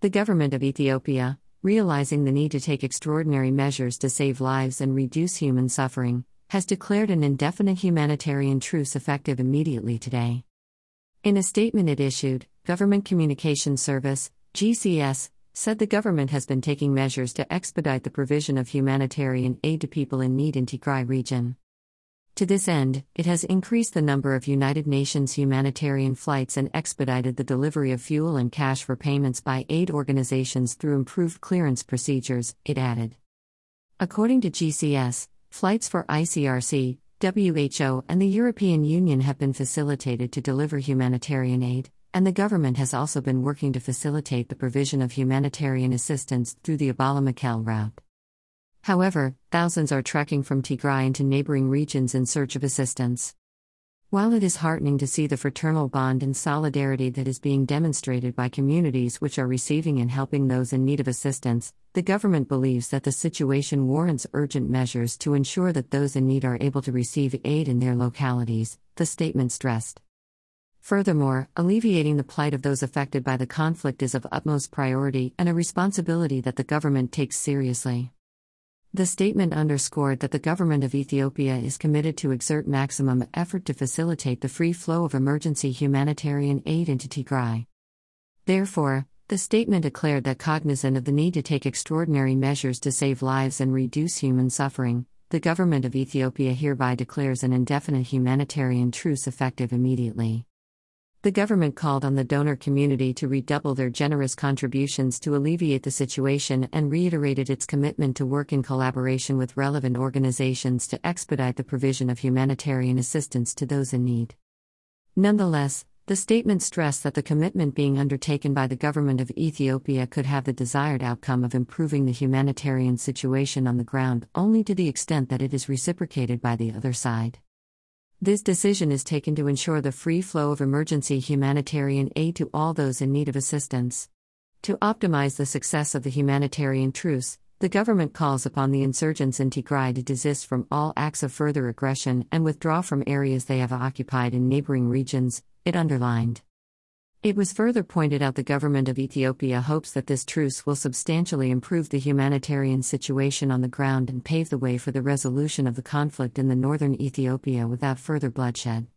The government of Ethiopia, realizing the need to take extraordinary measures to save lives and reduce human suffering, has declared an indefinite humanitarian truce effective immediately today. In a statement it issued, Government Communication Service, GCS, said the government has been taking measures to expedite the provision of humanitarian aid to people in need in Tigray region. To this end, it has increased the number of United Nations humanitarian flights and expedited the delivery of fuel and cash for payments by aid organizations through improved clearance procedures, it added. According to GCS, flights for ICRC, WHO, and the European Union have been facilitated to deliver humanitarian aid, and the government has also been working to facilitate the provision of humanitarian assistance through the Abala route. However, thousands are trekking from Tigray into neighboring regions in search of assistance. While it is heartening to see the fraternal bond and solidarity that is being demonstrated by communities which are receiving and helping those in need of assistance, the government believes that the situation warrants urgent measures to ensure that those in need are able to receive aid in their localities, the statement stressed. Furthermore, alleviating the plight of those affected by the conflict is of utmost priority and a responsibility that the government takes seriously. The statement underscored that the government of Ethiopia is committed to exert maximum effort to facilitate the free flow of emergency humanitarian aid into Tigray. Therefore, the statement declared that cognizant of the need to take extraordinary measures to save lives and reduce human suffering, the government of Ethiopia hereby declares an indefinite humanitarian truce effective immediately. The government called on the donor community to redouble their generous contributions to alleviate the situation and reiterated its commitment to work in collaboration with relevant organizations to expedite the provision of humanitarian assistance to those in need. Nonetheless, the statement stressed that the commitment being undertaken by the government of Ethiopia could have the desired outcome of improving the humanitarian situation on the ground only to the extent that it is reciprocated by the other side. This decision is taken to ensure the free flow of emergency humanitarian aid to all those in need of assistance. To optimize the success of the humanitarian truce, the government calls upon the insurgents in Tigray to desist from all acts of further aggression and withdraw from areas they have occupied in neighboring regions, it underlined. It was further pointed out the government of Ethiopia hopes that this truce will substantially improve the humanitarian situation on the ground and pave the way for the resolution of the conflict in the northern Ethiopia without further bloodshed.